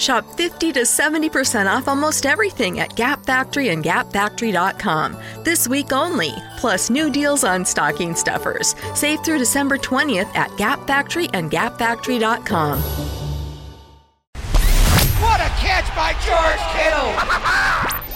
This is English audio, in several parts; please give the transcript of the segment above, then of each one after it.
Shop 50 to 70% off almost everything at Gap Factory and GapFactory.com. This week only, plus new deals on stocking stuffers. Save through December 20th at Gap Factory and GapFactory.com. What a catch by George Kittle!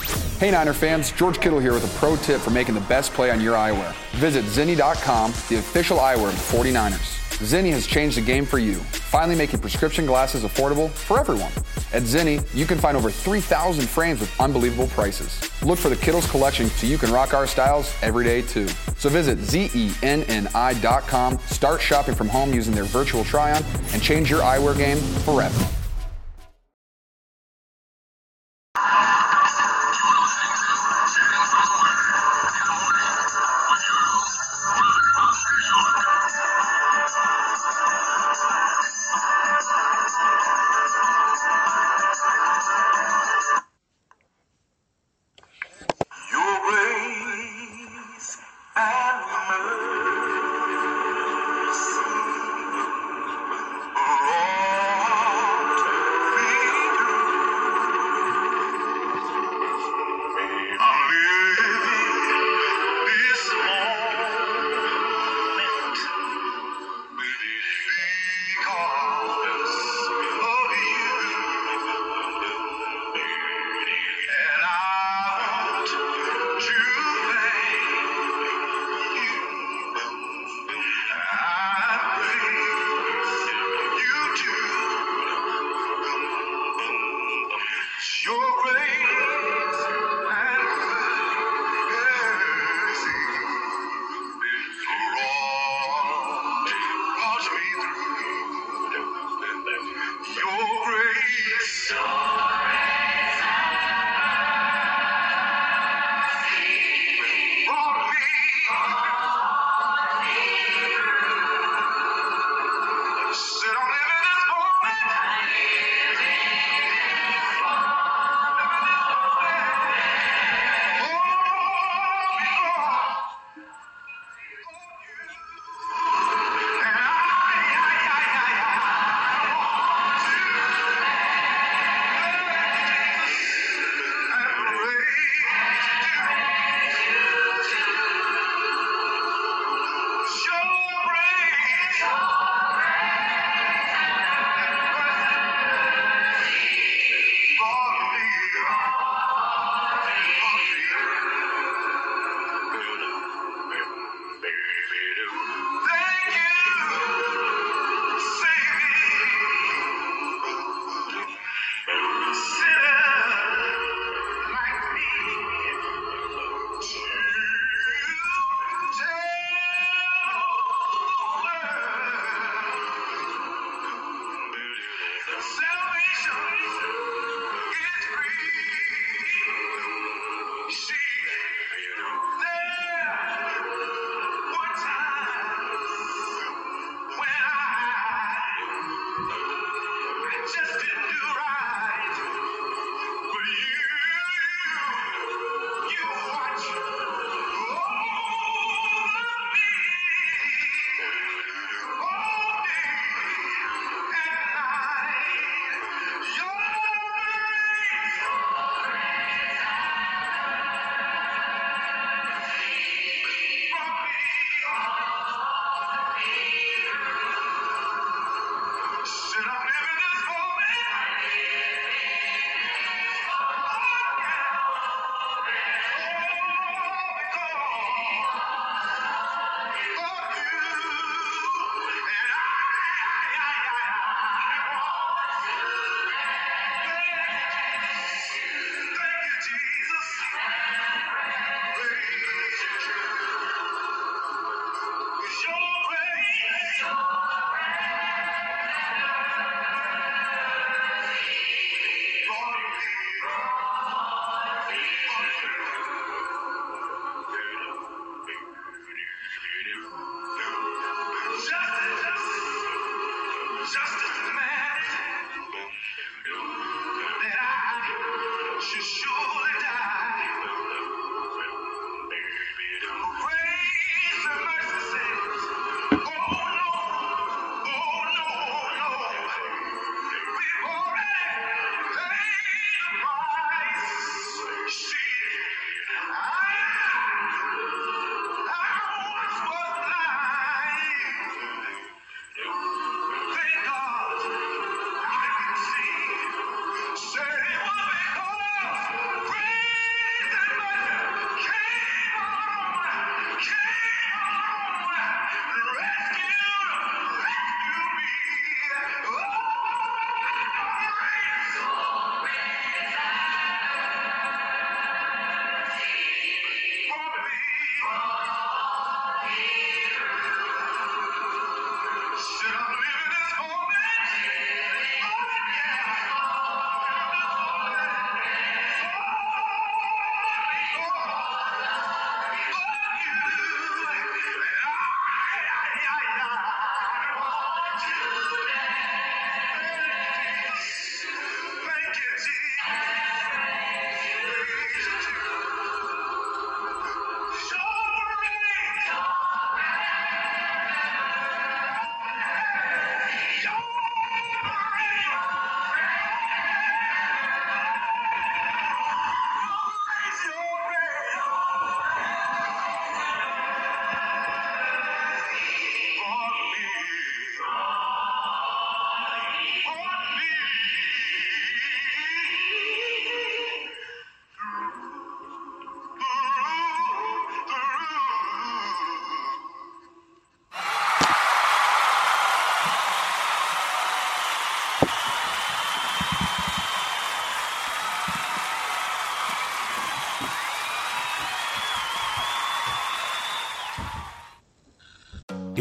Hey Niner fans, George Kittle here with a pro tip for making the best play on your eyewear. Visit Zenni.com, the official eyewear of the 49ers. Zenni has changed the game for you, finally making prescription glasses affordable for everyone. At Zenni, you can find over 3,000 frames with unbelievable prices. Look for the Kittles collection so you can rock our styles every day too. So visit zenni.com, start shopping from home using their virtual try-on, and change your eyewear game forever.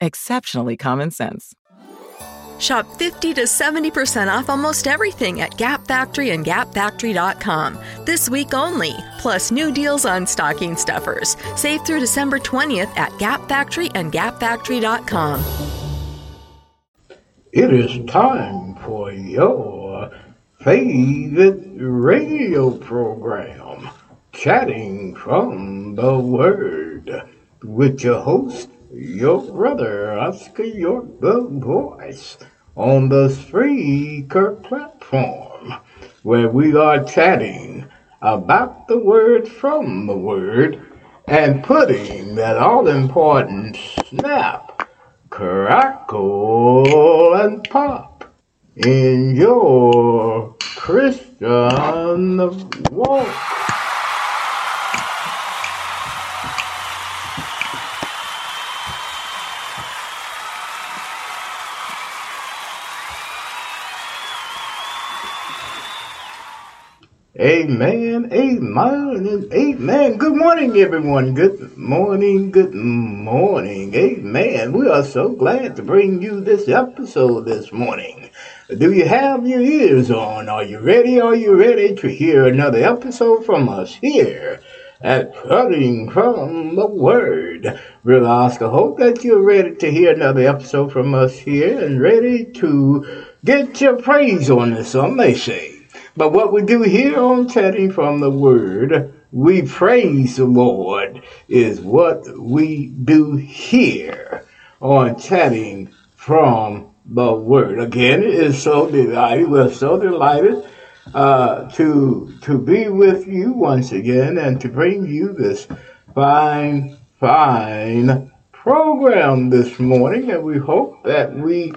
exceptionally common sense. Shop 50 to 70% off almost everything at Gap Factory and GapFactory.com. This week only. Plus new deals on stocking stuffers. Save through December 20th at Gap Factory and GapFactory.com. It is time for your favorite radio program, Chatting from the Word, with your host, your brother, Oscar York, voice, on the Spreaker platform, where we are chatting about the Word from the Word and putting that all important snap, crackle, and pop in your Christian walk. Amen, amen, amen. Good morning, everyone. Good morning, good morning. Amen. We are so glad to bring you this episode this morning. Do you have your ears on? Are you ready? Are you ready to hear another episode from us here at Chatting from the Word? Brother Oscar, hope that you're ready to hear another episode from us here and ready to get your praise on this, some may say. But what we do here on Chatting from the Word, we praise the Lord, is what we do here on Chatting from the Word. Again, it is so delighted, we're so delighted uh, to, to be with you once again and to bring you this fine, fine program this morning. And we hope that we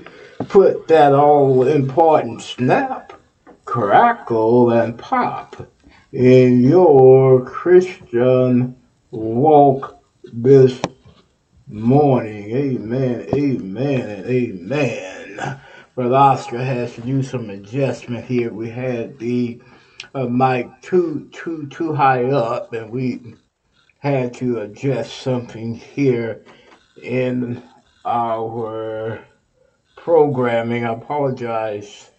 put that all important snap crackle and pop in your Christian walk this morning. Amen, amen, and amen. Brother Oscar has to do some adjustment here. We had the uh, mic too too too high up, and we had to adjust something here in our programming. I apologize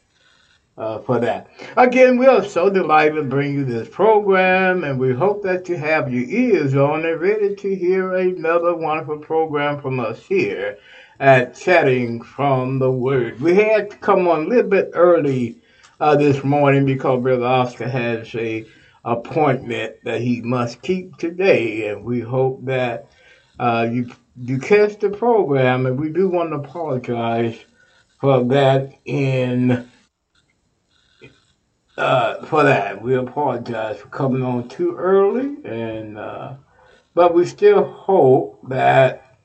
uh, for that. Again, we are so delighted to bring you this program, and we hope that you have your ears on and ready to hear another wonderful program from us here at Chatting from the Word. We had to come on a little bit early uh, this morning because Brother Oscar has a appointment that he must keep today, and we hope that uh, you you catch the program, and we do want to apologize for that in uh, for that. We apologize for coming on too early, and uh, but we still hope that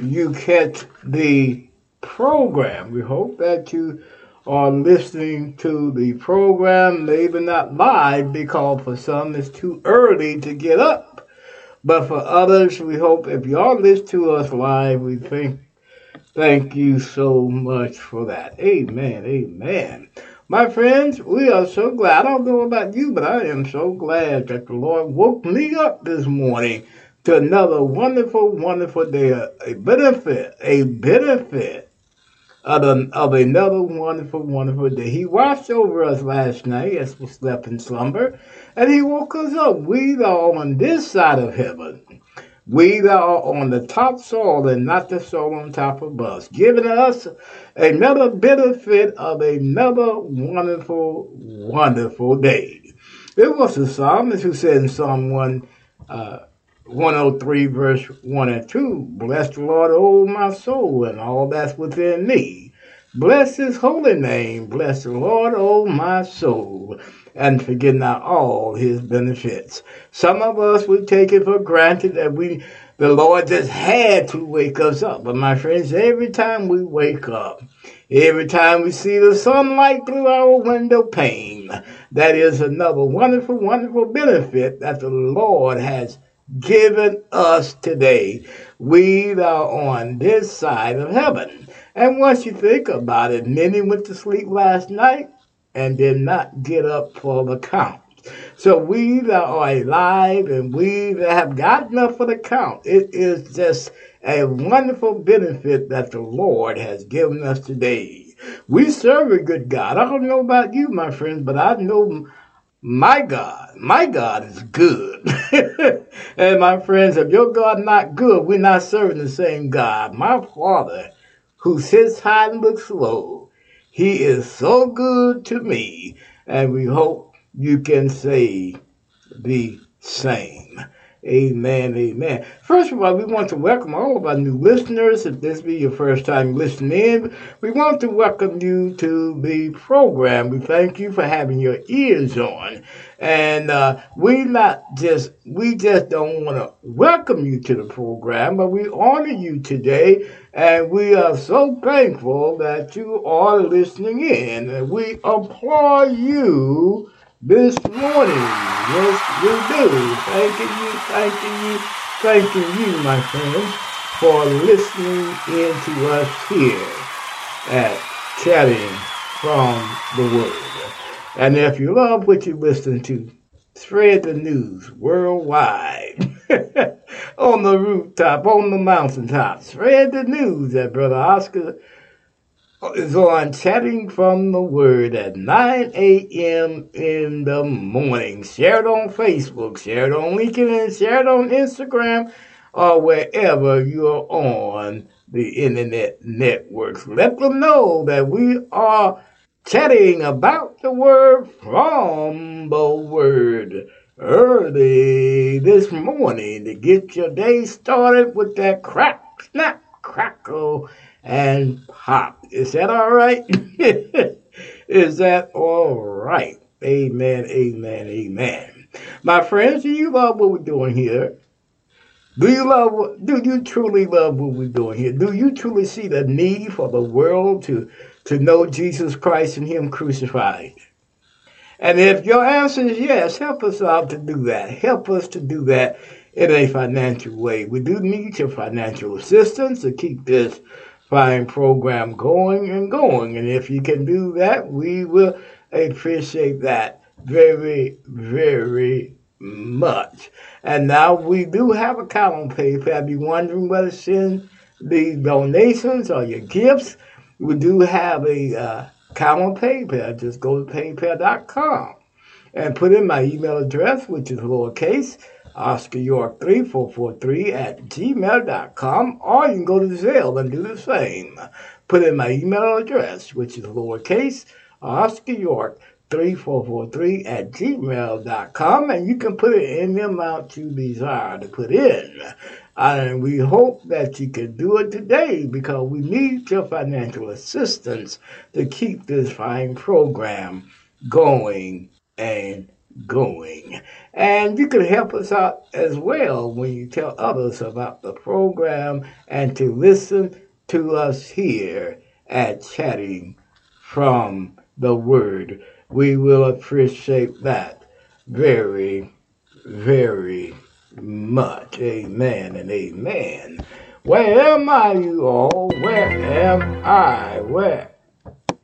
you catch the program. We hope that you are listening to the program, maybe not live because for some it's too early to get up. But for others, we hope if you all listen to us live, we think thank you so much for that. Amen. Amen. My friends, we are so glad. I don't know about you, but I am so glad that the Lord woke me up this morning to another wonderful, wonderful day, a benefit, a benefit of, of another wonderful, wonderful day. He watched over us last night as we slept in slumber, and He woke us up. We are on this side of heaven. We that are on the top soil and not the soil on top of us, giving us another benefit of another wonderful, wonderful day. It was the psalmist who said in Psalm 1, uh, 103, verse 1 and 2, Bless the Lord, O my soul, and all that's within me. Bless his holy name. Bless the Lord, O my soul and forget not all his benefits. Some of us we take it for granted that we the Lord just had to wake us up. But my friends, every time we wake up, every time we see the sunlight through our window pane, that is another wonderful, wonderful benefit that the Lord has given us today. We are on this side of heaven. And once you think about it, many went to sleep last night and did not get up for the count. So we that are alive and we that have gotten up for the count, it is just a wonderful benefit that the Lord has given us today. We serve a good God. I don't know about you, my friends, but I know my God, my God is good. and my friends, if your God not good, we're not serving the same God. My Father, who sits high and looks low, he is so good to me, and we hope you can say the same. Amen, amen. First of all, we want to welcome all of our new listeners. If this be your first time listening in, we want to welcome you to the program. We thank you for having your ears on. And uh, we not just we just don't want to welcome you to the program, but we honor you today, and we are so thankful that you are listening in. And we applaud you this morning. Yes, we do. Thanking you, thanking you, thanking you, my friends, for listening in to us here at Chatting from the Word. And if you love what you listen to, spread the news worldwide. on the rooftop, on the mountaintop. Spread the news that Brother Oscar is on Chatting from the Word at 9 a.m. in the morning. Share it on Facebook, share it on LinkedIn, share it on Instagram, or wherever you're on the internet networks. Let them know that we are chatting about the Word from the Word early this morning to get your day started with that crack, snap, crackle, and pop. Is that all right? Is that all right? Amen, amen, amen. My friends, do you love what we're doing here? Do you love? Do you truly love what we're doing here? Do you truly see the need for the world to to know Jesus Christ and Him crucified? And if your answer is yes, help us out to do that. Help us to do that in a financial way. We do need your financial assistance to keep this fine program going and going. And if you can do that, we will appreciate that very, very much. And now we do have a column page. If you're wondering whether to send the donations or your gifts, we do have a uh, on PayPal. Just go to paypal.com and put in my email address, which is lowercase Oscar York 3443 at gmail.com, or you can go to the Zelle and do the same. Put in my email address, which is lowercase Oscar York 3443 at gmail.com, and you can put it in the amount you desire to put in. And we hope that you can do it today because we need your financial assistance to keep this fine program going and going. And you can help us out as well when you tell others about the program and to listen to us here at Chatting from the Word. We will appreciate that very, very much. Amen and amen. Where am I, you all? Where am I? Where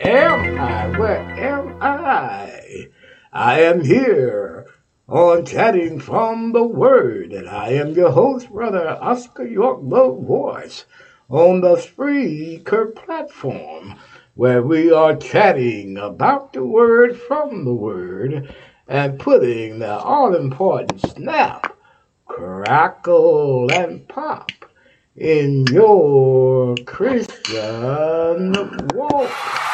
am I? Where am I? I am here on Chatting from the Word, and I am your host, Brother Oscar York the Voice, on the Spreaker platform, where we are chatting about the Word from the Word and putting the all important snap crackle and pop in your Christian walk.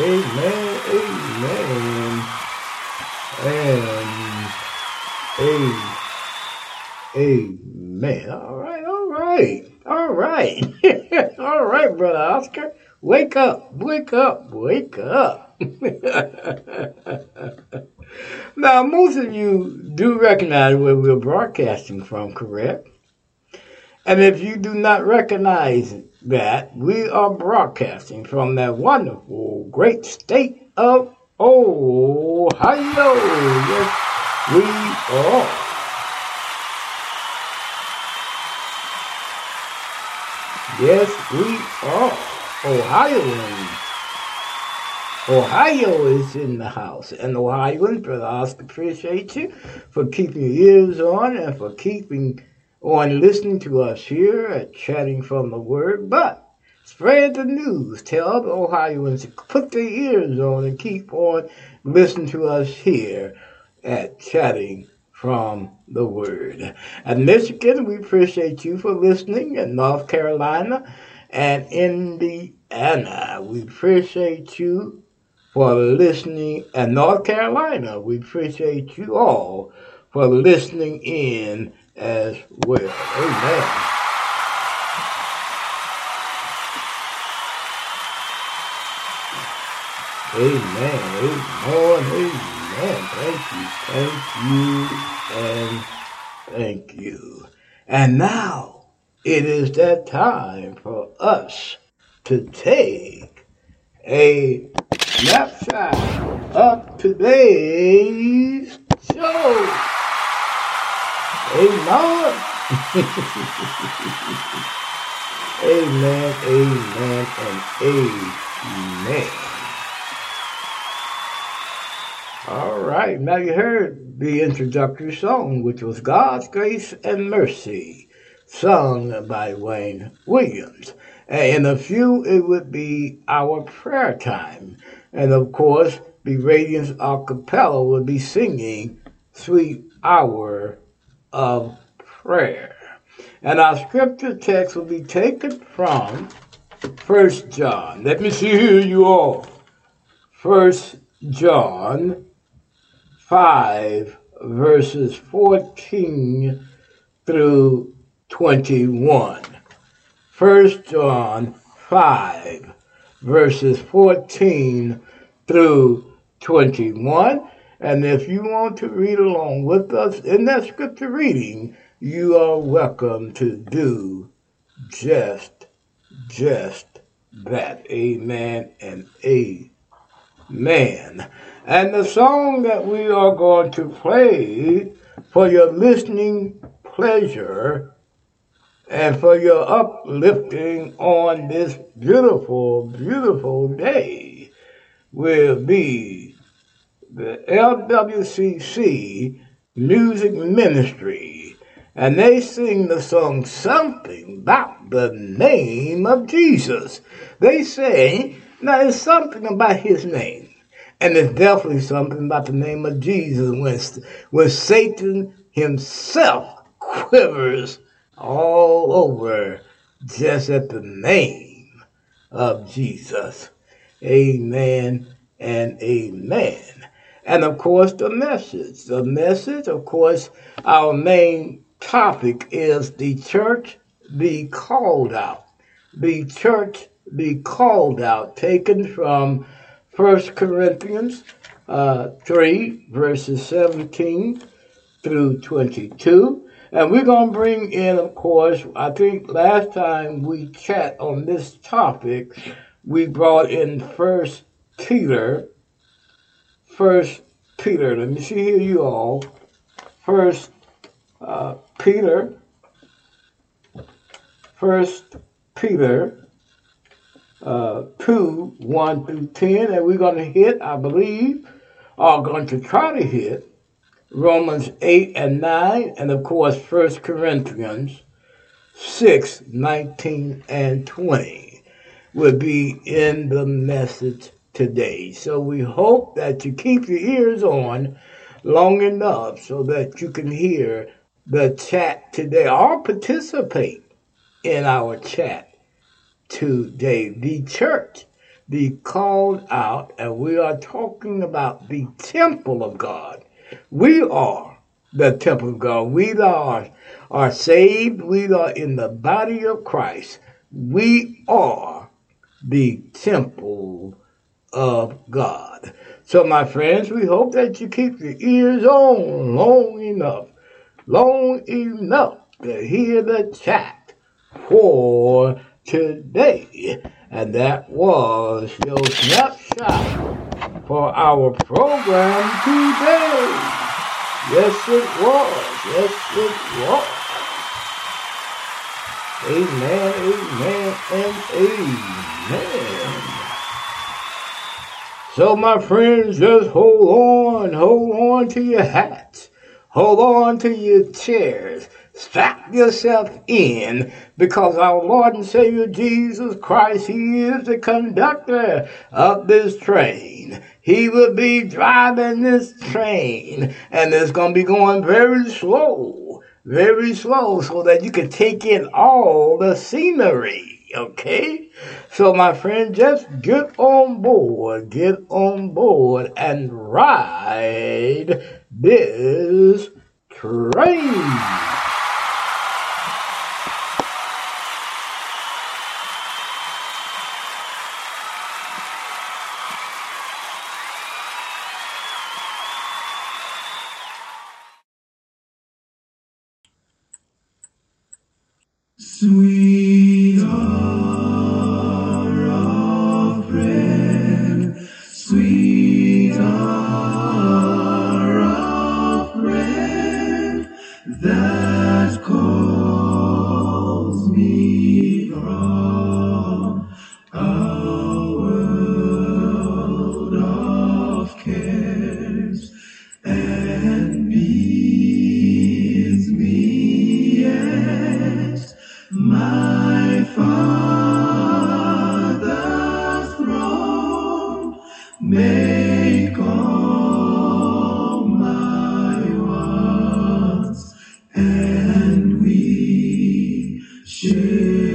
Amen, amen, and amen. Amen. All right, all right, all right, all right, brother Oscar. Wake up, wake up, wake up. now, most of you do recognize where we're broadcasting from, correct? And if you do not recognize that, we are broadcasting from that wonderful, great state of Ohio. Yes, we are. Yes, we are. Ohioans. Ohio is in the house. And Ohioans, Brother Oscar, appreciate you for keeping your ears on and for keeping on listening to us here at Chatting from the Word. But spread the news. Tell other Ohioans to put their ears on and keep on listening to us here at Chatting from the Word. At Michigan, we appreciate you for listening. In North Carolina and Indiana, we appreciate you for listening. And North Carolina, we appreciate you all for listening in as well. Amen. Amen. Amen. Amen. Thank you, thank you, and thank you. And now it is that time for us to take a snapshot of today's show. Amen. amen, amen, and amen. All right, now you heard the introductory song, which was God's Grace and Mercy, sung by Wayne Williams. And in a few, it would be our prayer time. And of course, the Radiance a cappella would be singing Sweet Hour of Prayer. And our scripture text will be taken from First John. Let me see here you all. First John 5, verses 14 through 21. 1 John 5, verses 14 through 21. And if you want to read along with us in that scripture reading, you are welcome to do just, just that. Amen and amen. And the song that we are going to play for your listening pleasure and for your uplifting on this beautiful, beautiful day will be the LWCC Music Ministry. And they sing the song Something About the Name of Jesus. They say, now it's something about his name. And there's definitely something about the name of Jesus when, when Satan himself quivers all over just at the name of Jesus. Amen and amen. And of course, the message. The message, of course, our main topic is the church be called out. The church be called out, taken from First Corinthians uh, 3, verses 17 through 22. And we're going to bring in, of course, I think last time we chat on this topic, we brought in First Peter. First Peter. Let me see here, you all. First uh, Peter. First Peter uh, 2, 1 through 10, and we're going to hit, I believe, are going to try to hit Romans 8 and 9, and of course 1 Corinthians 6, 19 and 20 will be in the message today. So we hope that you keep your ears on long enough so that you can hear the chat today or participate in our chat today. The church, the called out, and we are talking about the temple of God. We are the temple of God. We are, are saved. We are in the body of Christ. We are the temple of God. So, my friends, we hope that you keep your ears on long enough, long enough to hear the chat for today. And that was your snapshot for our program today. Yes, it was. Yes, it was. Amen, amen, and amen. So, my friends, just hold on, hold on to your hats, hold on to your chairs, strap yourself in, because our Lord and Savior Jesus Christ, He is the conductor of this train. He will be driving this train, and it's going to be going very slow, very slow, so that you can take in all the scenery. Okay? So, my friend, just get on board, get on board and ride this train. Sweet wishes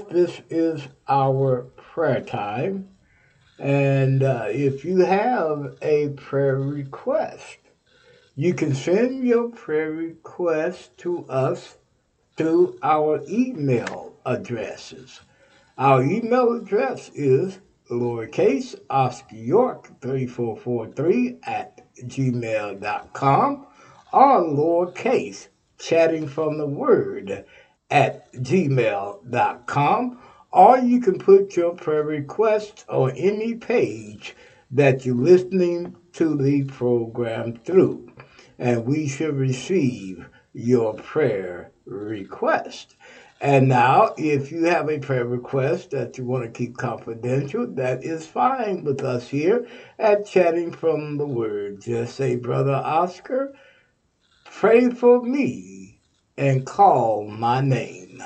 course, this is our prayer time. And uh, if you have a prayer request, you can send your prayer request to us through our email addresses. Our email address is lowercase Oscar York 3443 at gmail.com or lowercase chatting from the word at gmail.com or you can put your prayer request on any page that you're listening to the program through and we should receive your prayer request. And now, if you have a prayer request that you want to keep confidential, that is fine with us here at Chatting from the Word. Just say, Brother Oscar, pray for me and call my name.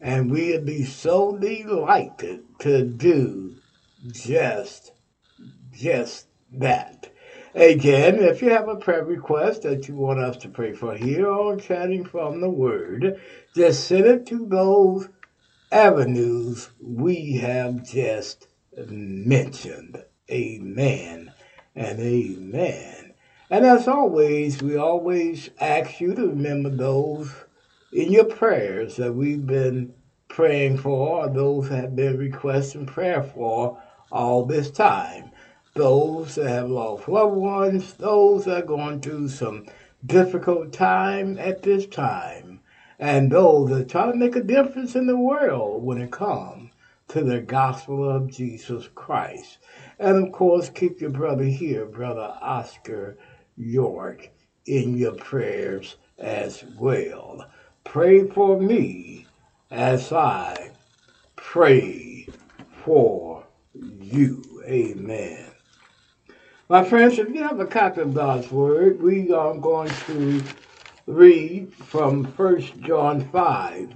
And we'll be so delighted to do just, just that. Again, if you have a prayer request that you want us to pray for here on Chatting from the Word, just send it to those avenues we have just mentioned. Amen and amen. And as always, we always ask you to remember those in your prayers that we've been praying for, or those that have been requesting prayer for all this time those that have lost loved ones, those that are going through some difficult time at this time, and those that are trying to make a difference in the world when it comes to the gospel of Jesus Christ. And of course, keep your brother here, Brother Oscar York, in your prayers as well. Pray for me as I pray for you. Amen. My friends, if you have a copy of God's Word, we are going to read from 1 John 5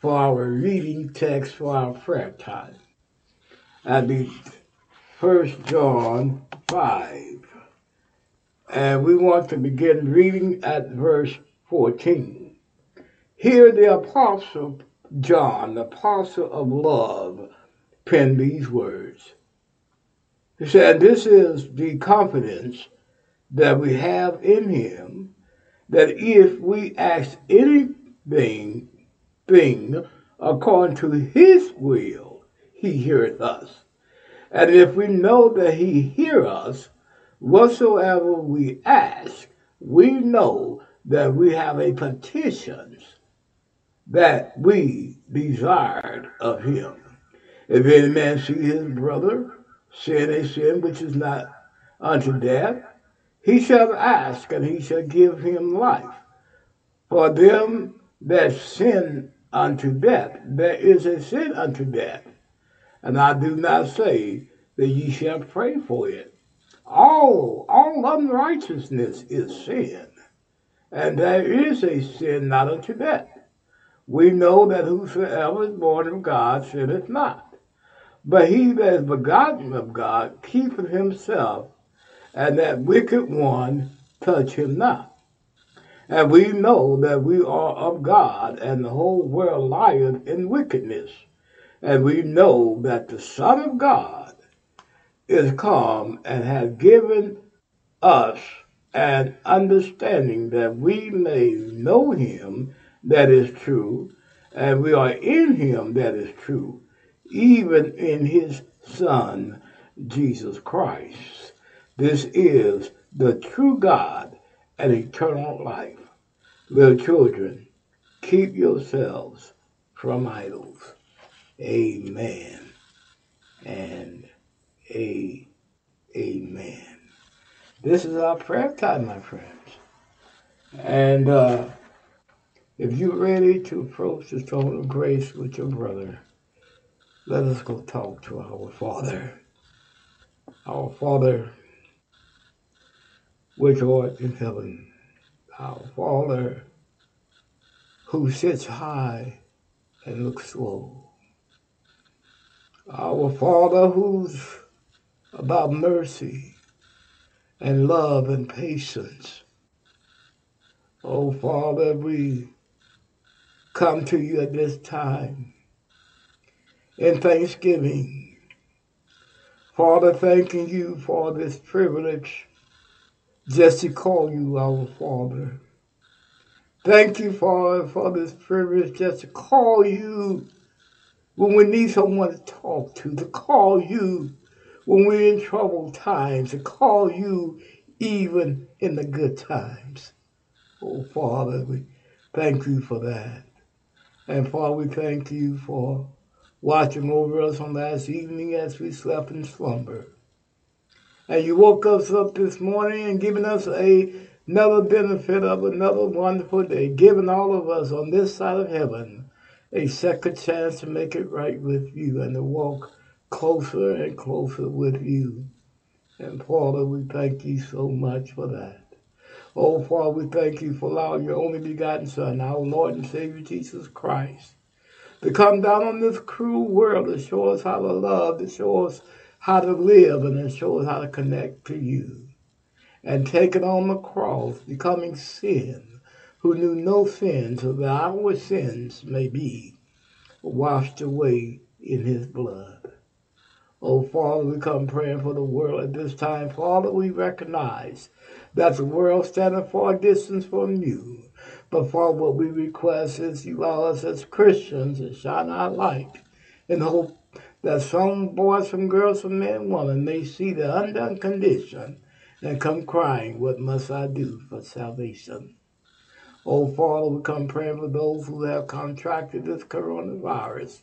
for our reading text for our prayer time. And be 1 John 5. And we want to begin reading at verse 14. Here the apostle John, the apostle of love, penned these words. He said, This is the confidence that we have in him that if we ask anything thing according to his will, he heareth us. And if we know that he hear us, whatsoever we ask, we know that we have a petitions that we desired of him. If any man see his brother sin a sin which is not unto death, he shall ask, and he shall give him life. For them that sin unto death, there is a sin unto death. And I do not say that ye shall pray for it. All, all unrighteousness is sin, and there is a sin not unto death. We know that whosoever is born of God sinneth not. But he that is begotten of God keepeth himself, and that wicked one touch him not. And we know that we are of God, and the whole world lieth in wickedness. And we know that the Son of God is come and hath given us an understanding that we may know him that is true, and we are in him that is true, even in his Son, Jesus Christ. This is the true God and eternal life. Little children, keep yourselves from idols. Amen and a, amen. This is our prayer time, my friends. And uh, if you're ready to approach the throne of grace with your brother, let us go talk to our Father. Our Father, which art in heaven, our Father, who sits high and looks low. Our Father who's about mercy and love and patience. Oh, Father, we come to you at this time in thanksgiving. Father, thanking you for this privilege just to call you our Father. Thank you, Father, for this privilege just to call you when we need someone to talk to, to call you when we're in troubled times, to call you even in the good times. Oh, Father, we thank you for that. And Father, we thank you for watching over us on last evening as we slept in slumber. And you woke us up this morning and given us a, another benefit of another wonderful day, giving all of us on this side of heaven a second chance to make it right with you and to walk closer and closer with you. And Father, we thank you so much for that. Oh, Father, we thank you for allowing your only begotten Son, our Lord and Savior Jesus Christ, to come down on this cruel world to show us how to love, to show us how to live, and to show us how to connect to you. And taking on the cross, becoming sin, who knew no sin, so that our sins may be washed away in his blood. Oh, Father, we come praying for the world at this time. Father, we recognize that the world standing far distance from you. But for what we request is you allow us as Christians to shine our light in hope that some boys, some girls, some men and women may see the undone condition and come crying, What must I do for salvation? Oh, Father, we come praying for those who have contracted this coronavirus.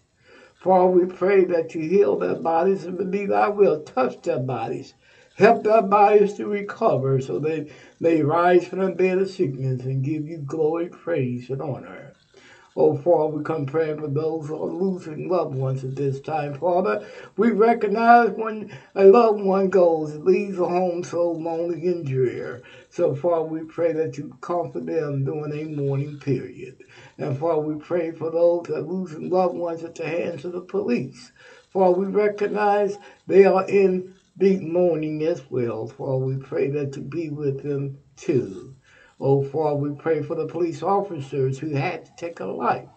Father, we pray that you heal their bodies and believe I will touch their bodies Help their bodies to recover so they may rise from the bed of sickness and give you glory, praise, and honor. Oh, Father, we come praying for those who are losing loved ones at this time. Father, we recognize when a loved one goes, leaves a home so lonely and drear. So, Father, we pray that you comfort them during a mourning period. And, Father, we pray for those that are losing loved ones at the hands of the police. Father, we recognize they are in deep mourning as well. For we pray that you be with them too. Oh, Father, we pray for the police officers who had to take a life.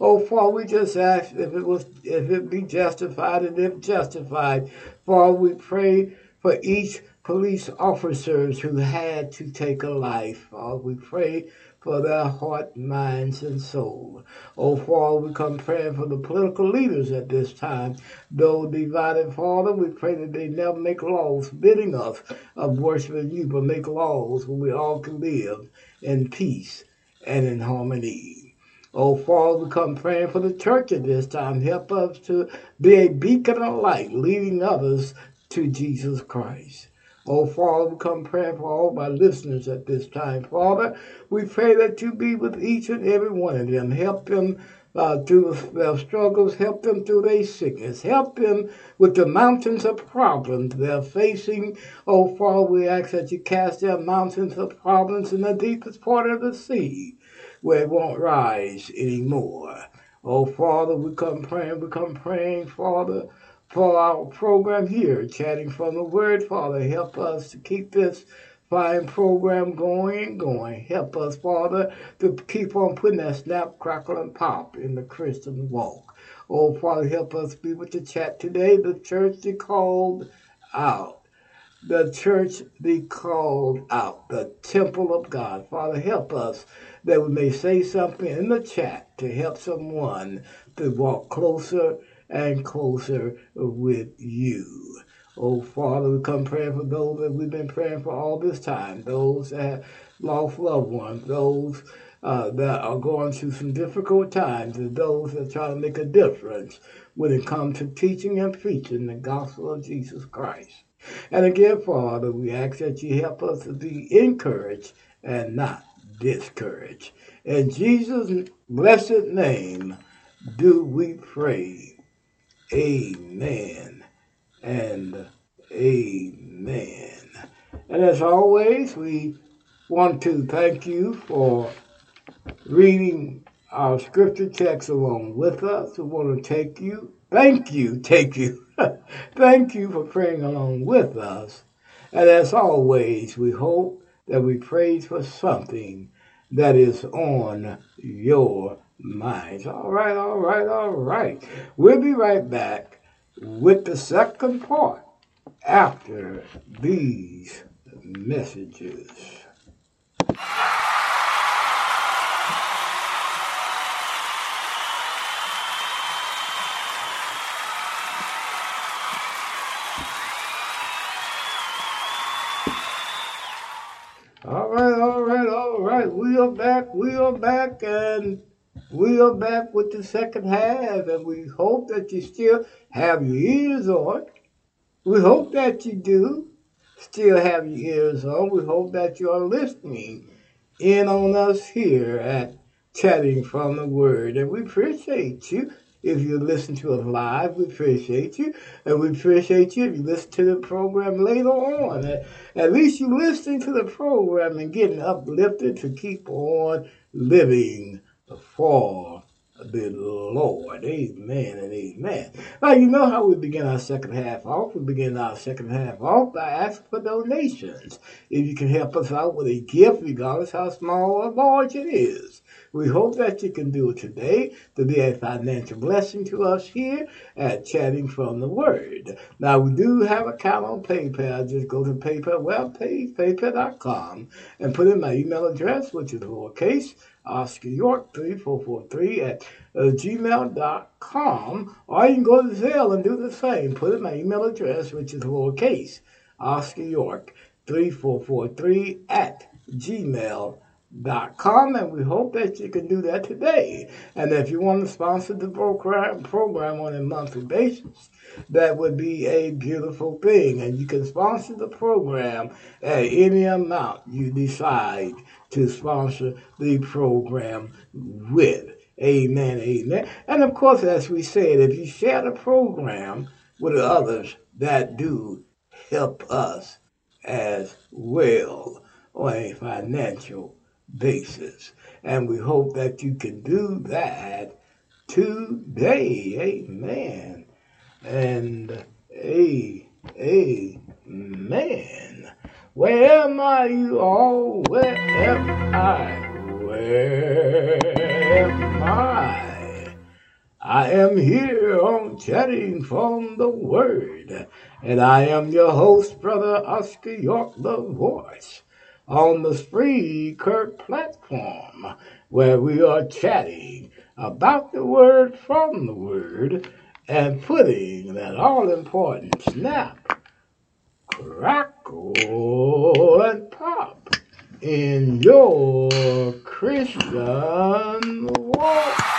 Oh, Father, we just ask if it was, if it be justified and if justified. Father, we pray for each police officers who had to take a life. Father, we pray for their heart, minds, and soul. Oh, Father, we come praying for the political leaders at this time. Though divided, Father, we pray that they never make laws bidding us of worshiping you, but make laws where we all can live in peace and in harmony. Oh, Father, we come praying for the church at this time. Help us to be a beacon of light, leading others to Jesus Christ. Oh, Father, we come praying for all my listeners at this time. Father, we pray that you be with each and every one of them. Help them uh, through their struggles. Help them through their sickness. Help them with the mountains of problems they're facing. Oh, Father, we ask that you cast their mountains of problems in the deepest part of the sea where it won't rise anymore. Oh, Father, we come praying, we come praying, Father, for our program here, Chatting from the Word. Father, help us to keep this fine program going and going. Help us, Father, to keep on putting that snap, crackle, and pop in the Christian walk. Oh, Father, help us be with the chat today. The church be called out. The church be called out. The temple of God. Father, help us that we may say something in the chat to help someone to walk closer and closer with you. Oh, Father, we come praying for those that we've been praying for all this time, those that lost loved ones, those uh, that are going through some difficult times, and those that try to make a difference when it comes to teaching and preaching the gospel of Jesus Christ. And again, Father, we ask that you help us to be encouraged and not discouraged. In Jesus' blessed name do we pray. Amen and amen. And as always, we want to thank you for reading our scripture text along with us. We want to take you thank you, take you. thank you for praying along with us. And as always, we hope that we praise for something that is on your minds. All right, all right, all right. We'll be right back with the second part after these messages. All right, all right, all right. We are back. We are back, and we are back with the second half, and we hope that you still have your ears on. We hope that you do still have your ears on. We hope that you are listening in on us here at Chatting from the Word, and we appreciate you. If you listen to us live, we appreciate you. And we appreciate you if you listen to the program later on. At, least you're listening to the program and getting uplifted to keep on living for the Lord. Amen and amen. Now, you know how we begin our second half off. We begin our second half off by asking for donations. If you can help us out with a gift, regardless how small or large it is. We hope that you can do it today to be a financial blessing to us here at Chatting from the Word. Now, we do have an account on PayPal. Just go to PayPal webpage, paypal.com, and put in my email address, which is lowercase, Oscar York 3443 at uh, gmail.com. Or you can go to the Zelle and do the same. Put in my email address, which is lowercase, Oscar York 3443 at gmail.com com and we hope that you can do that today. And if you want to sponsor the program on a monthly basis that would be a beautiful thing. And you can sponsor the program at any amount you decide to sponsor the program with. Amen amen. And of course as we said if you share the program with others that do help us as well on a financial basis. And we hope that you can do that today. Amen. And a amen. Where am I, you all? Where am I? Where am I? I am here on Chatting from the Word, and I am your host, Brother Oscar York, the Voice on the Spreaker platform, where we are chatting about the Word from the Word and putting that all important snap, crackle, and pop in your Christian walk.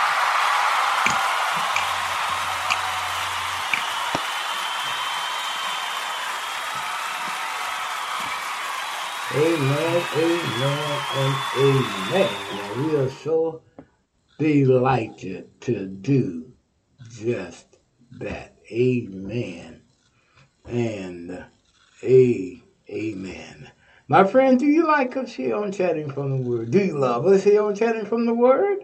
Amen, amen, and amen. And we are so delighted to do just that. Amen and a amen. My friend, do you like us here on Chatting from the Word? Do you love us here on Chatting from the Word?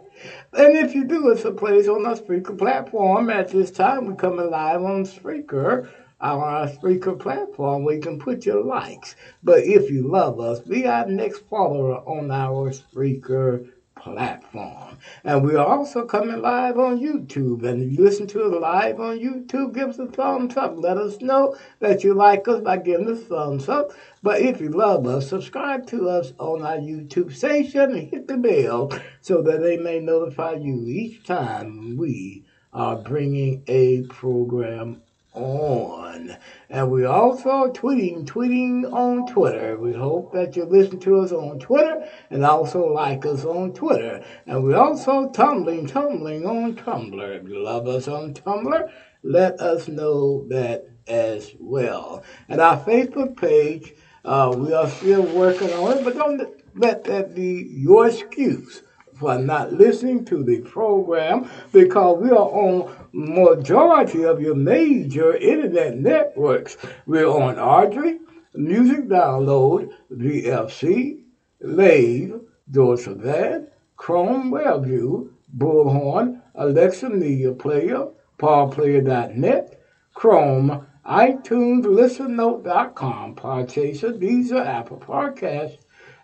And if you do, it's a place on our Spreaker platform. At this time, we're coming live on Spreaker on our Spreaker platform where you can put your likes. But if you love us, be our next follower on our Spreaker platform. And we are also coming live on YouTube. And if you listen to us live on YouTube, give us a thumbs up. Let us know that you like us by giving us a thumbs up. But if you love us, subscribe to us on our YouTube station and hit the bell so that they may notify you each time we are bringing a program on. And we also tweeting, tweeting on Twitter. We hope that you listen to us on Twitter and also like us on Twitter. And we also tumbling, tumbling on Tumblr. If you love us on Tumblr, let us know that as well. And our Facebook page, uh, we are still working on it, but don't let that be your excuse for not listening to the program because we are on majority of your major internet networks. We're on Audrey, Music Download, VFC, Lave, Dorsal Chrome WebView, Bullhorn, Alexa Media Player, paulplayer.net, Chrome, iTunes, ListenNote.com, Podchaser, Deezer, Apple Podcasts,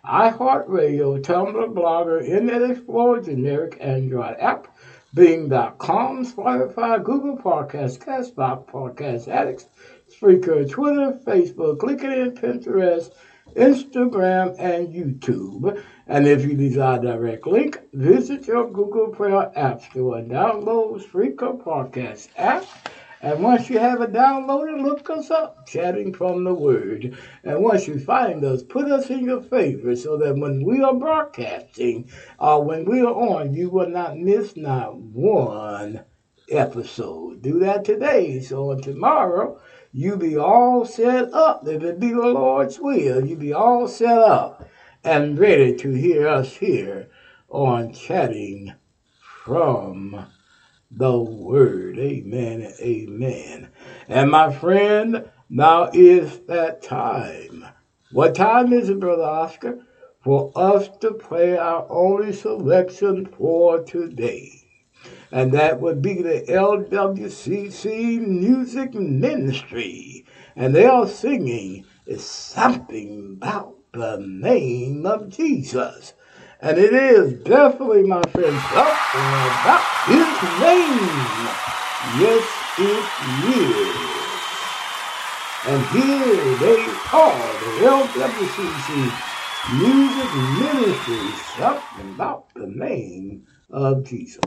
iHeartRadio, Tumblr, Blogger, Internet Explorer, generic Android app, Bing.com, Spotify, Google Podcasts, Castbox, Podcast Addicts, Spreaker, Twitter, Facebook, LinkedIn, Pinterest, Instagram, and YouTube. And if you desire direct link, visit your Google Play App Store and download Spreaker Podcast app. And once you have it downloaded, look us up, Chatting from the Word. And once you find us, put us in your favorites so that when we are broadcasting or when we are on, you will not miss not one episode. Do that today. So tomorrow, you be all set up. If it be the Lord's will, you be all set up and ready to hear us here on Chatting from the Word. Amen amen. And my friend, now is that time. What time is it, Brother Oscar? For us to play our only selection for today and that would be the LWCC Music Ministry. And they are singing is something about the name of Jesus. And it is definitely, my friend, something about his name. Yes, it is. And here they are, the LWCC Music Ministry, something about the name of Jesus.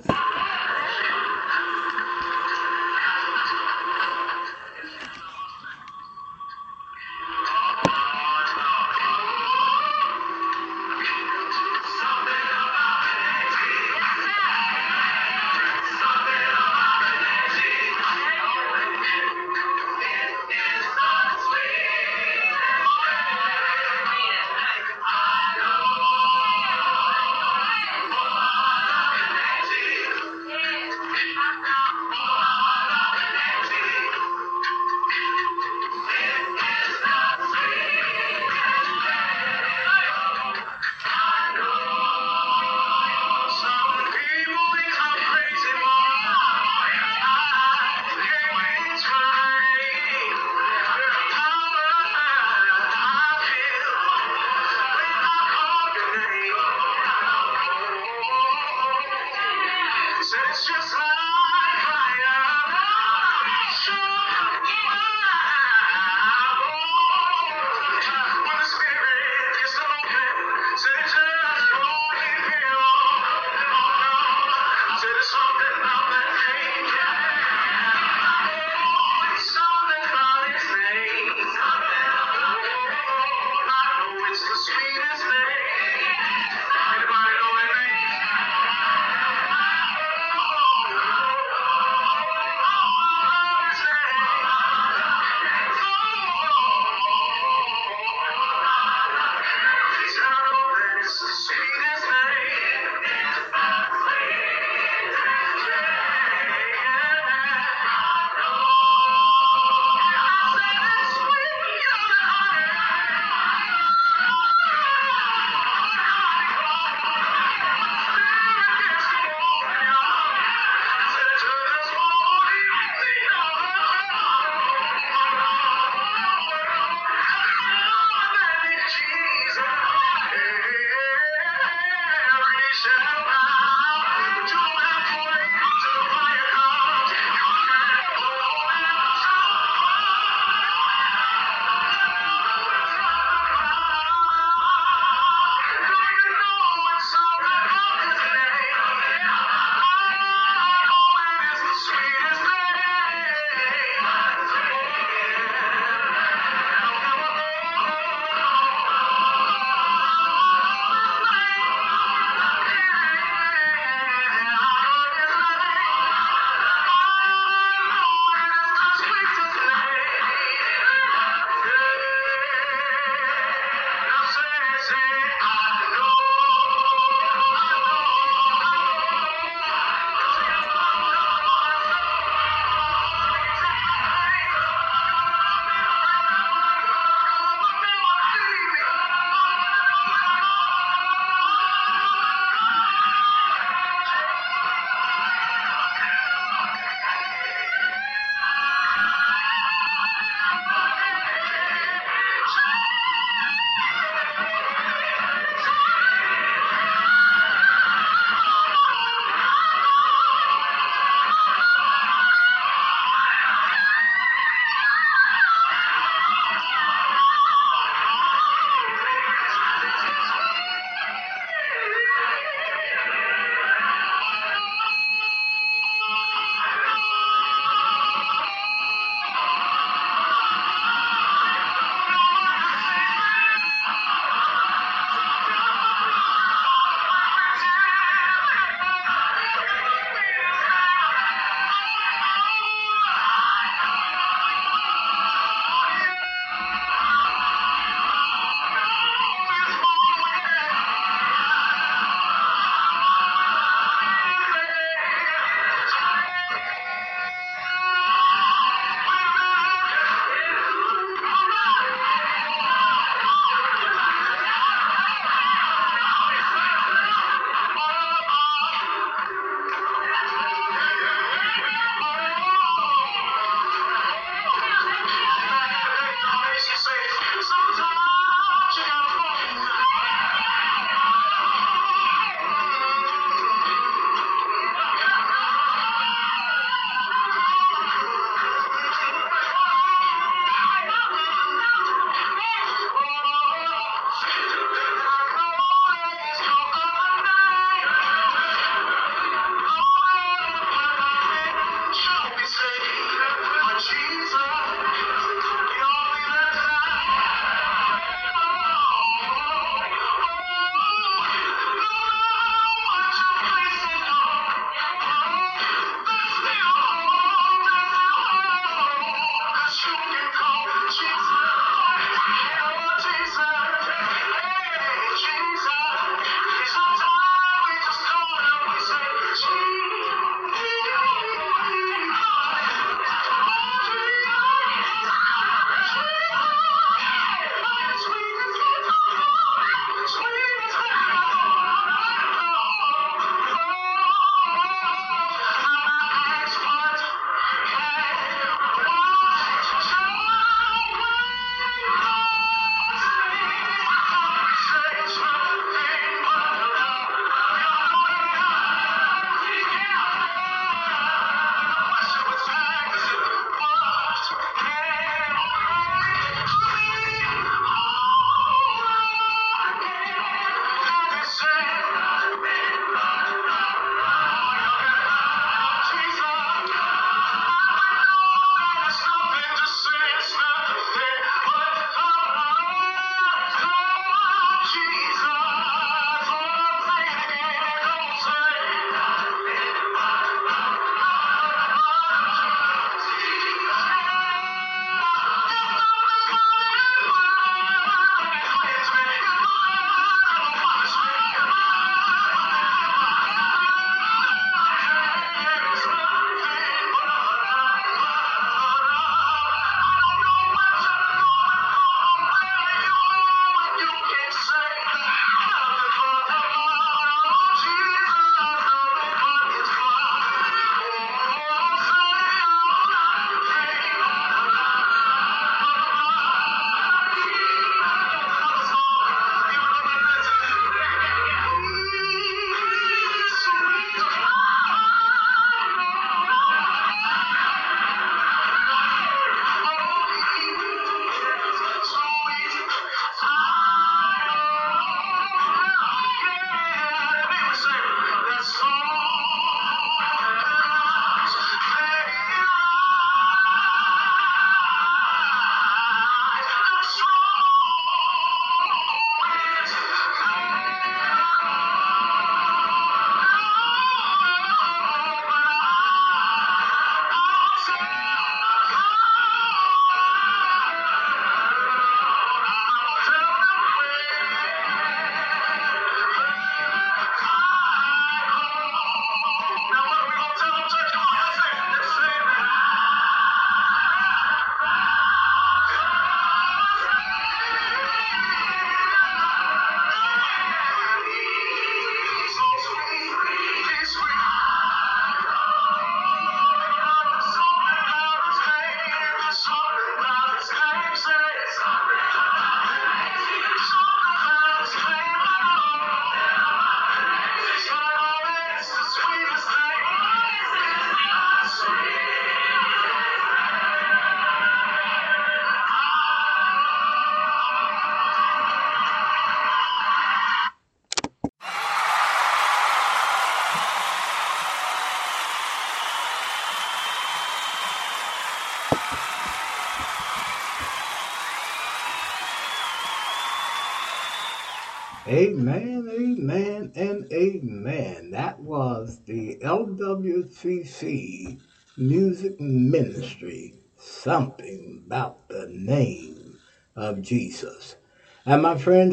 Amen. That was the LWCC Music Ministry. Something about the name of Jesus. And my friend,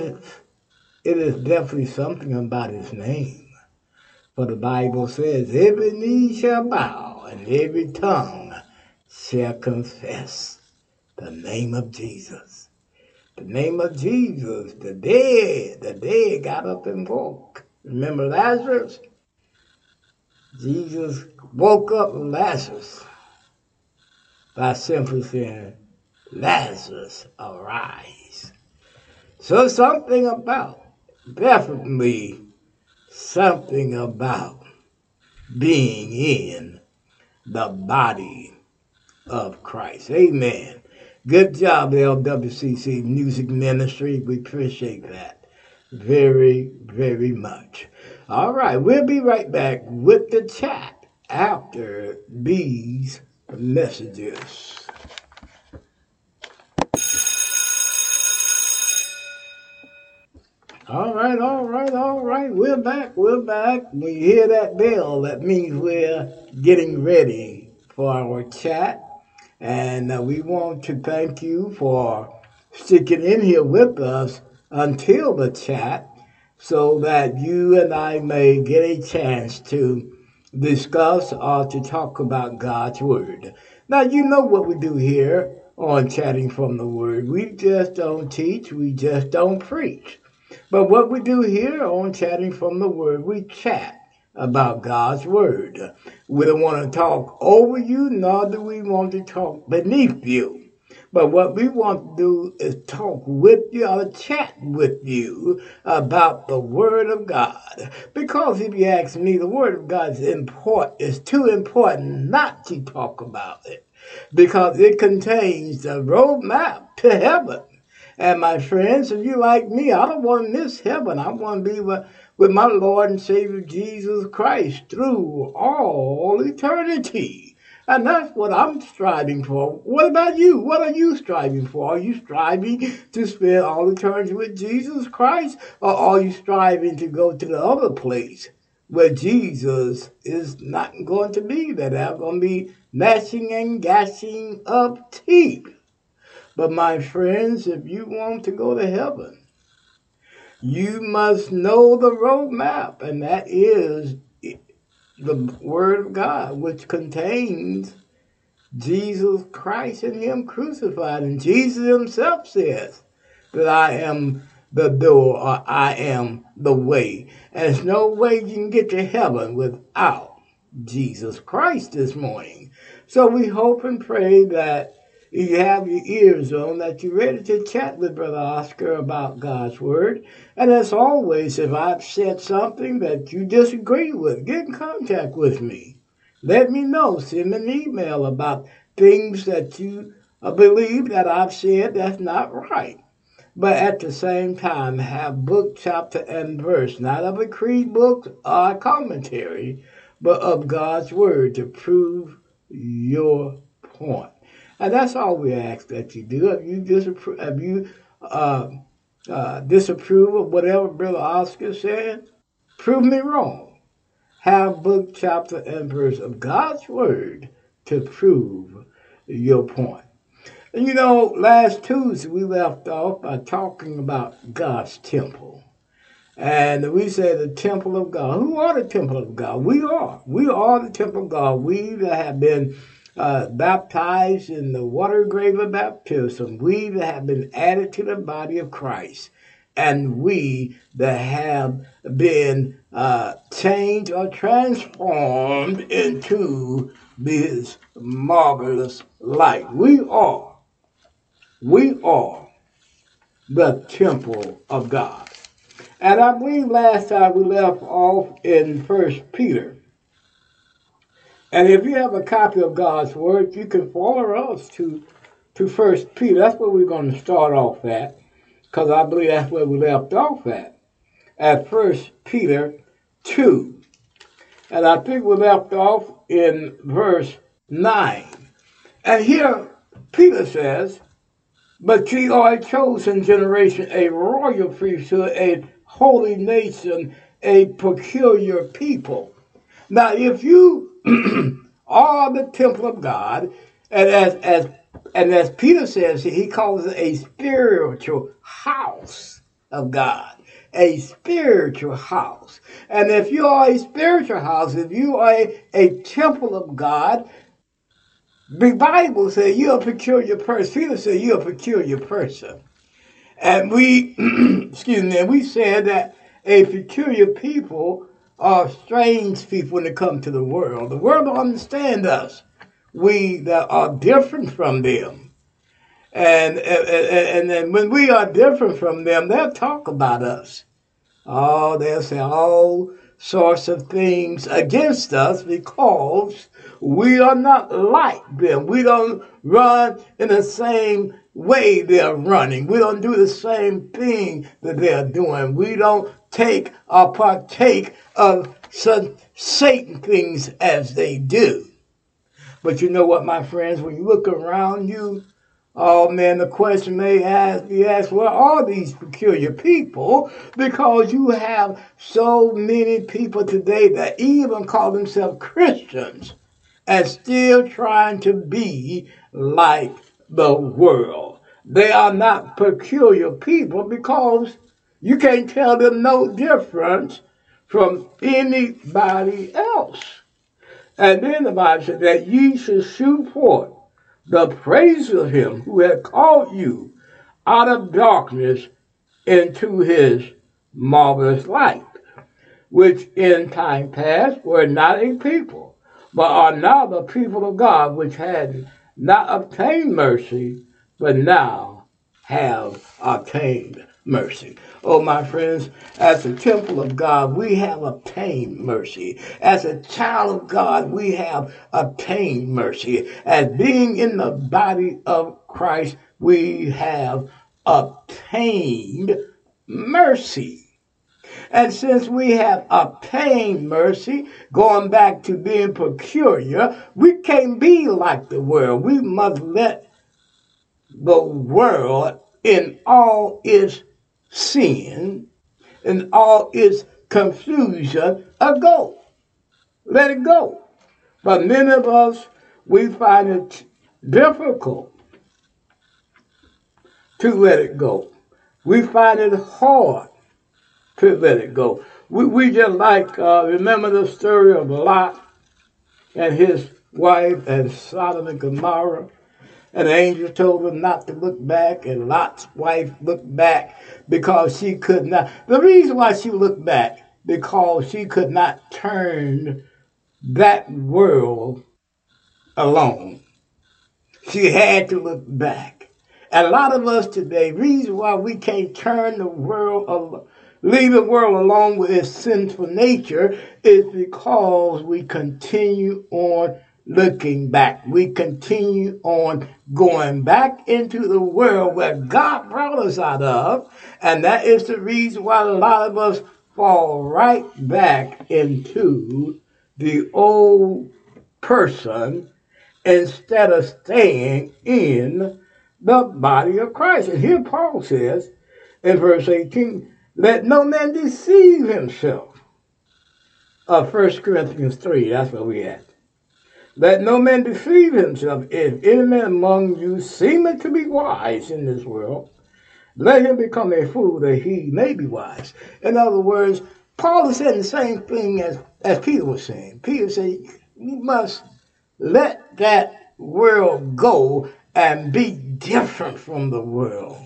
it is definitely something about his name. For the Bible says, every knee shall bow and every tongue shall confess the name of Jesus. The name of Jesus, the dead, the dead got up and woke. Remember Lazarus? Jesus woke up Lazarus by simply saying, Lazarus, arise. So something about, definitely something about being in the body of Christ. Amen. Good job, LWCC Music Ministry. We appreciate that very, very much. All right, we'll be right back with the chat after these messages. All right, all right, all right. We're back. We're back. When you hear that bell, that means we're getting ready for our chat. And uh, we want to thank you for sticking in here with us until the chat so that you and I may get a chance to discuss or to talk about God's Word. Now, you know what we do here on Chatting from the Word. We just don't teach, we just don't preach. But what we do here on Chatting from the Word, we chat about God's Word. We don't want to talk over you, nor do we want to talk beneath you. But what we want to do is talk with you or chat with you about the Word of God. Because if you ask me, the Word of God is important, is too important not to talk about it. Because it contains the roadmap to heaven. And my friends, if you like me, I don't want to miss heaven. I want to be with, with my Lord and Savior Jesus Christ through all eternity. And that's what I'm striving for. What about you? What are you striving for? Are you striving to spend all eternity with Jesus Christ? Or are you striving to go to the other place where Jesus is not going to be there? They're going to be gnashing and gashing of teeth. But my friends, if you want to go to heaven, you must know the roadmap, and that is the Word of God, which contains Jesus Christ and Him crucified. And Jesus Himself says that I am the door or I am the way. And there's no way you can get to heaven without Jesus Christ this morning. So we hope and pray that you have your ears on, that you're ready to chat with Brother Oscar about God's Word. And as always, if I've said something that you disagree with, get in contact with me. Let me know. Send me an email about things that you believe that I've said that's not right. But at the same time, have book, chapter, and verse, not of a creed book or a commentary, but of God's Word to prove your point. And that's all we ask that you do. If you disapprove, if you uh, uh, disapprove of whatever Brother Oscar said, prove me wrong. Have book, chapter, and verse of God's Word to prove your point. And you know, last Tuesday we left off by talking about God's temple. And we said the temple of God. Who are the temple of God? We are. We are the temple of God. We that have been uh, baptized in the water grave of baptism, we that have been added to the body of Christ, and we that have been uh, changed or transformed into this marvelous light. We are, we are the temple of God. And I believe last time we left off in First Peter and if you have a copy of God's Word, you can follow us to to First Peter. That's where we're going to start off at, because I believe that's where we left off at, at First Peter two, and I think we left off in verse nine. And here Peter says, "But ye are a chosen generation, a royal priesthood, a holy nation, a peculiar people. Now, if you are the temple of God, and as, as and as Peter says, he calls it a spiritual house of God. A spiritual house. And if you are a spiritual house, if you are a, a temple of God, the Bible says you're a peculiar person. Peter said you're a peculiar person. And we, excuse me, we said that a peculiar people are strange people when it comes to the world. The world don't understand us. We that are different from them. And, and, and then when we are different from them, they'll talk about us. Oh, they'll say all sorts of things against us because we are not like them. We don't run in the same way they're running. We don't do the same thing that they're doing. We don't take or uh, partake of such Satan things as they do. But you know what, my friends, when you look around you, Oh man, the question may ask, be asked, what are these peculiar people? Because you have so many people today that even call themselves Christians and still trying to be like the world. They are not peculiar people because you can't tell them no difference from anybody else. And then the Bible said that ye should shoot forth the praise of him who had called you out of darkness into his marvelous light, which in time past were not a people, but are now the people of God, which had not obtained mercy, but now have obtained mercy. Oh, my friends, as a temple of God, we have obtained mercy. As a child of God, we have obtained mercy. As being in the body of Christ, we have obtained mercy. And since we have obtained mercy, going back to being peculiar, we can't be like the world. We must let the world in all its sin and all its confusion a go. Let it go. But many of us, we find it difficult to let it go. We find it hard to let it go. We, we just like, uh, remember the story of Lot and his wife and Sodom and Gomorrah? The angel told him not to look back, and Lot's wife looked back because she could not. The reason why she looked back, because she could not turn that world alone. She had to look back. And a lot of us today, reason why we can't turn the world, alone leave the world alone with its sinful nature is because we continue on looking back. We continue on going back into the world where God brought us out of. And that is the reason why a lot of us fall right back into the old person instead of staying in the body of Christ. And here Paul says in verse 18, let no man deceive himself. Uh, 1 Corinthians 3, that's where we at. Let no man deceive himself. If any man among you seemeth to be wise in this world, let him become a fool that he may be wise. In other words, Paul is saying the same thing as, as Peter was saying. Peter said, You must let that world go and be different from the world.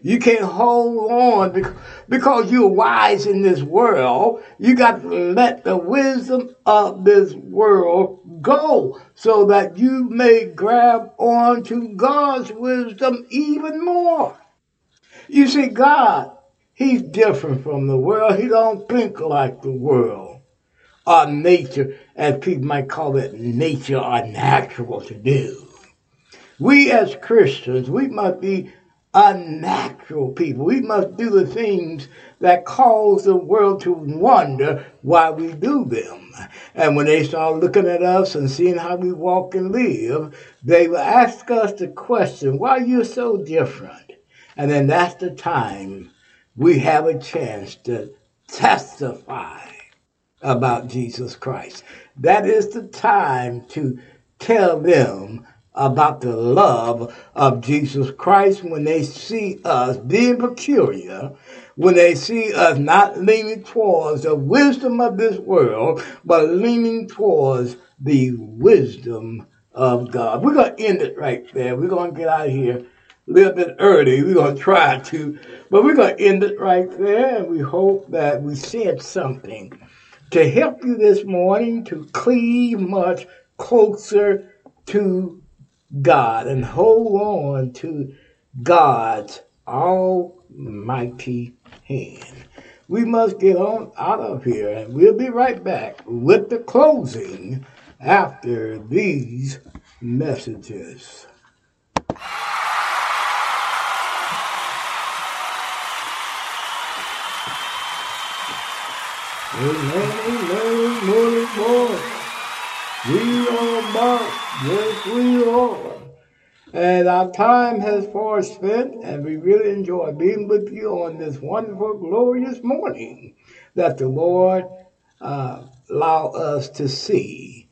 You can't hold on because you're wise in this world. You got to let the wisdom of this world go so that you may grab on to God's wisdom even more. You see, God, He's different from the world. He don't think like the world. Our nature, as people might call it, nature or natural to do. We as Christians, we must be unnatural people. We must do the things that cause the world to wonder why we do them. And when they start looking at us and seeing how we walk and live, they will ask us the question, why are you so different? And then that's the time we have a chance to testify about Jesus Christ. That is the time to tell them about the love of Jesus Christ when they see us being peculiar, when they see us not leaning towards the wisdom of this world, but leaning towards the wisdom of God. We're going to end it right there. We're going to get out of here a little bit early. We're going to try to, but we're going to end it right there. And we hope that we said something to help you this morning to cleave much closer to God and hold on to God's almighty hand. We must get on out of here and we'll be right back with the closing after these messages. Amen, amen, morning, morning. We are back, yes we are. And our time has far spent, and we really enjoy being with you on this wonderful, glorious morning that the Lord uh, allow us to see.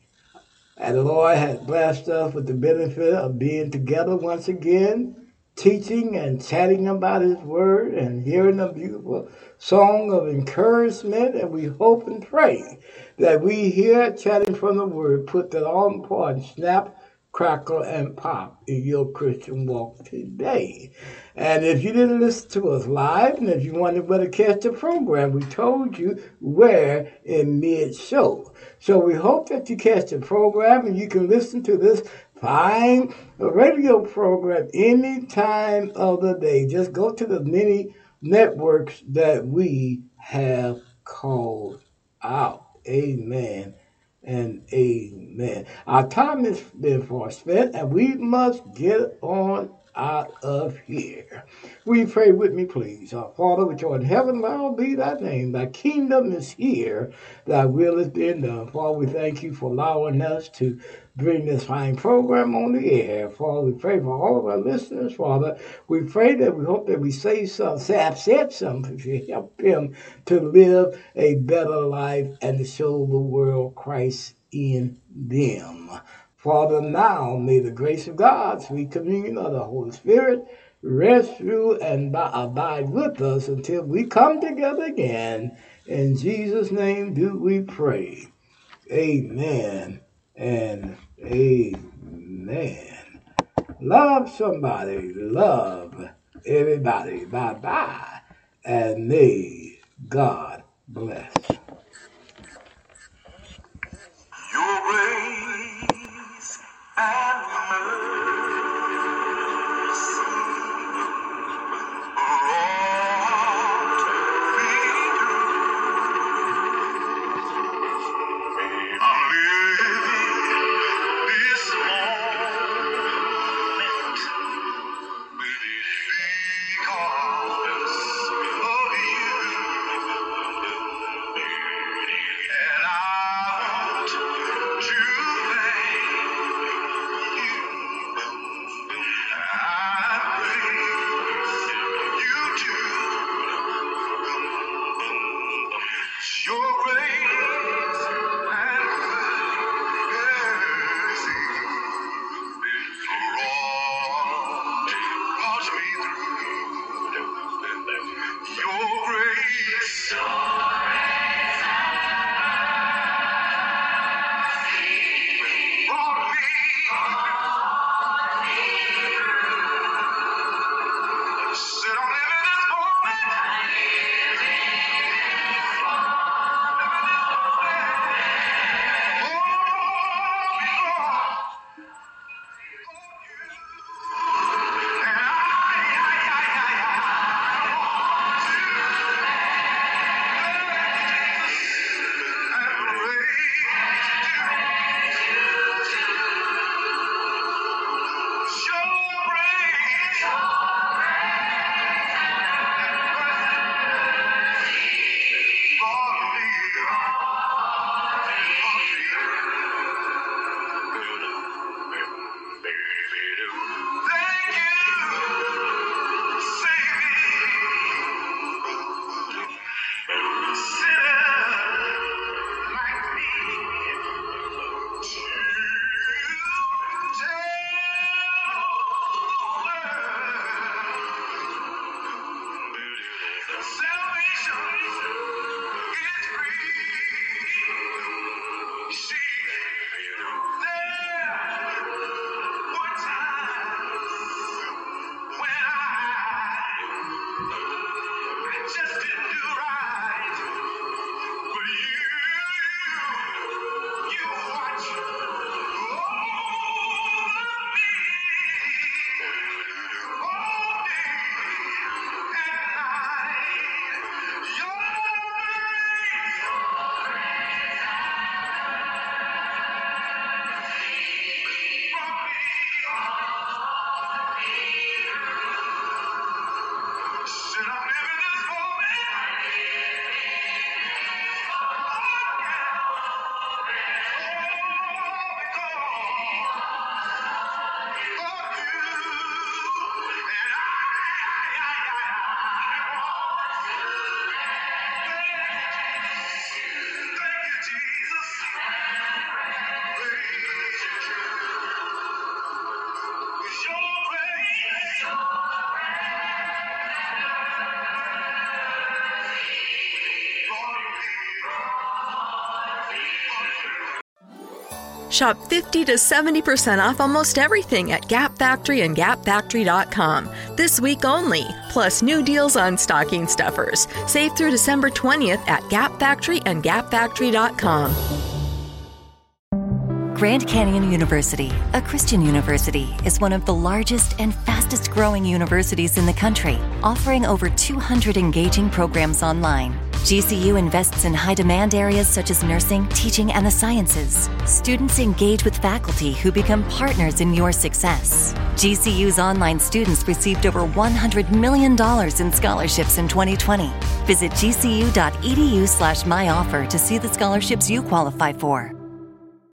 And the Lord has blessed us with the benefit of being together once again, teaching and chatting about His Word and hearing a beautiful song of encouragement. And we hope and pray that we here chatting from the Word put that all important snap, crackle, and pop in your Christian walk today. And if you didn't listen to us live, and if you wanted to catch the program, we told you where in mid show. So we hope that you catch the program and you can listen to this fine a radio program any time of the day. Just go to the many networks that we have called out. Amen and amen. Our time has been far spent, and we must get on out of here. You pray with me, please? Our Father, which art in heaven, hallowed be thy name. Thy kingdom is here, thy will is done. Father, we thank you for allowing us to bring this fine program on the air. Father, we pray for all of our listeners, Father. We pray that we hope that we say say, have said something to help them to live a better life and to show the world Christ in them. Father, now may the grace of God, sweet communion of the Holy Spirit, rest through and abide with us until we come together again. In Jesus' name do we pray. Amen and amen. Love somebody, love everybody. Bye bye. And may God bless. Shop 50 to 70% off almost everything at Gap Factory and GapFactory.com. This week only. Plus new deals on stocking stuffers. Save through December 20th at Gap Factory and GapFactory.com. Grand Canyon University, a Christian university, is one of the largest and fastest growing universities in the country, offering over 200 engaging programs online. GCU invests in high demand areas such as nursing, teaching, and the sciences. Students engage with faculty who become partners in your success. GCU's online students received over $100 million in scholarships in 2020. Visit gcu.edu slash myoffer to see the scholarships you qualify for.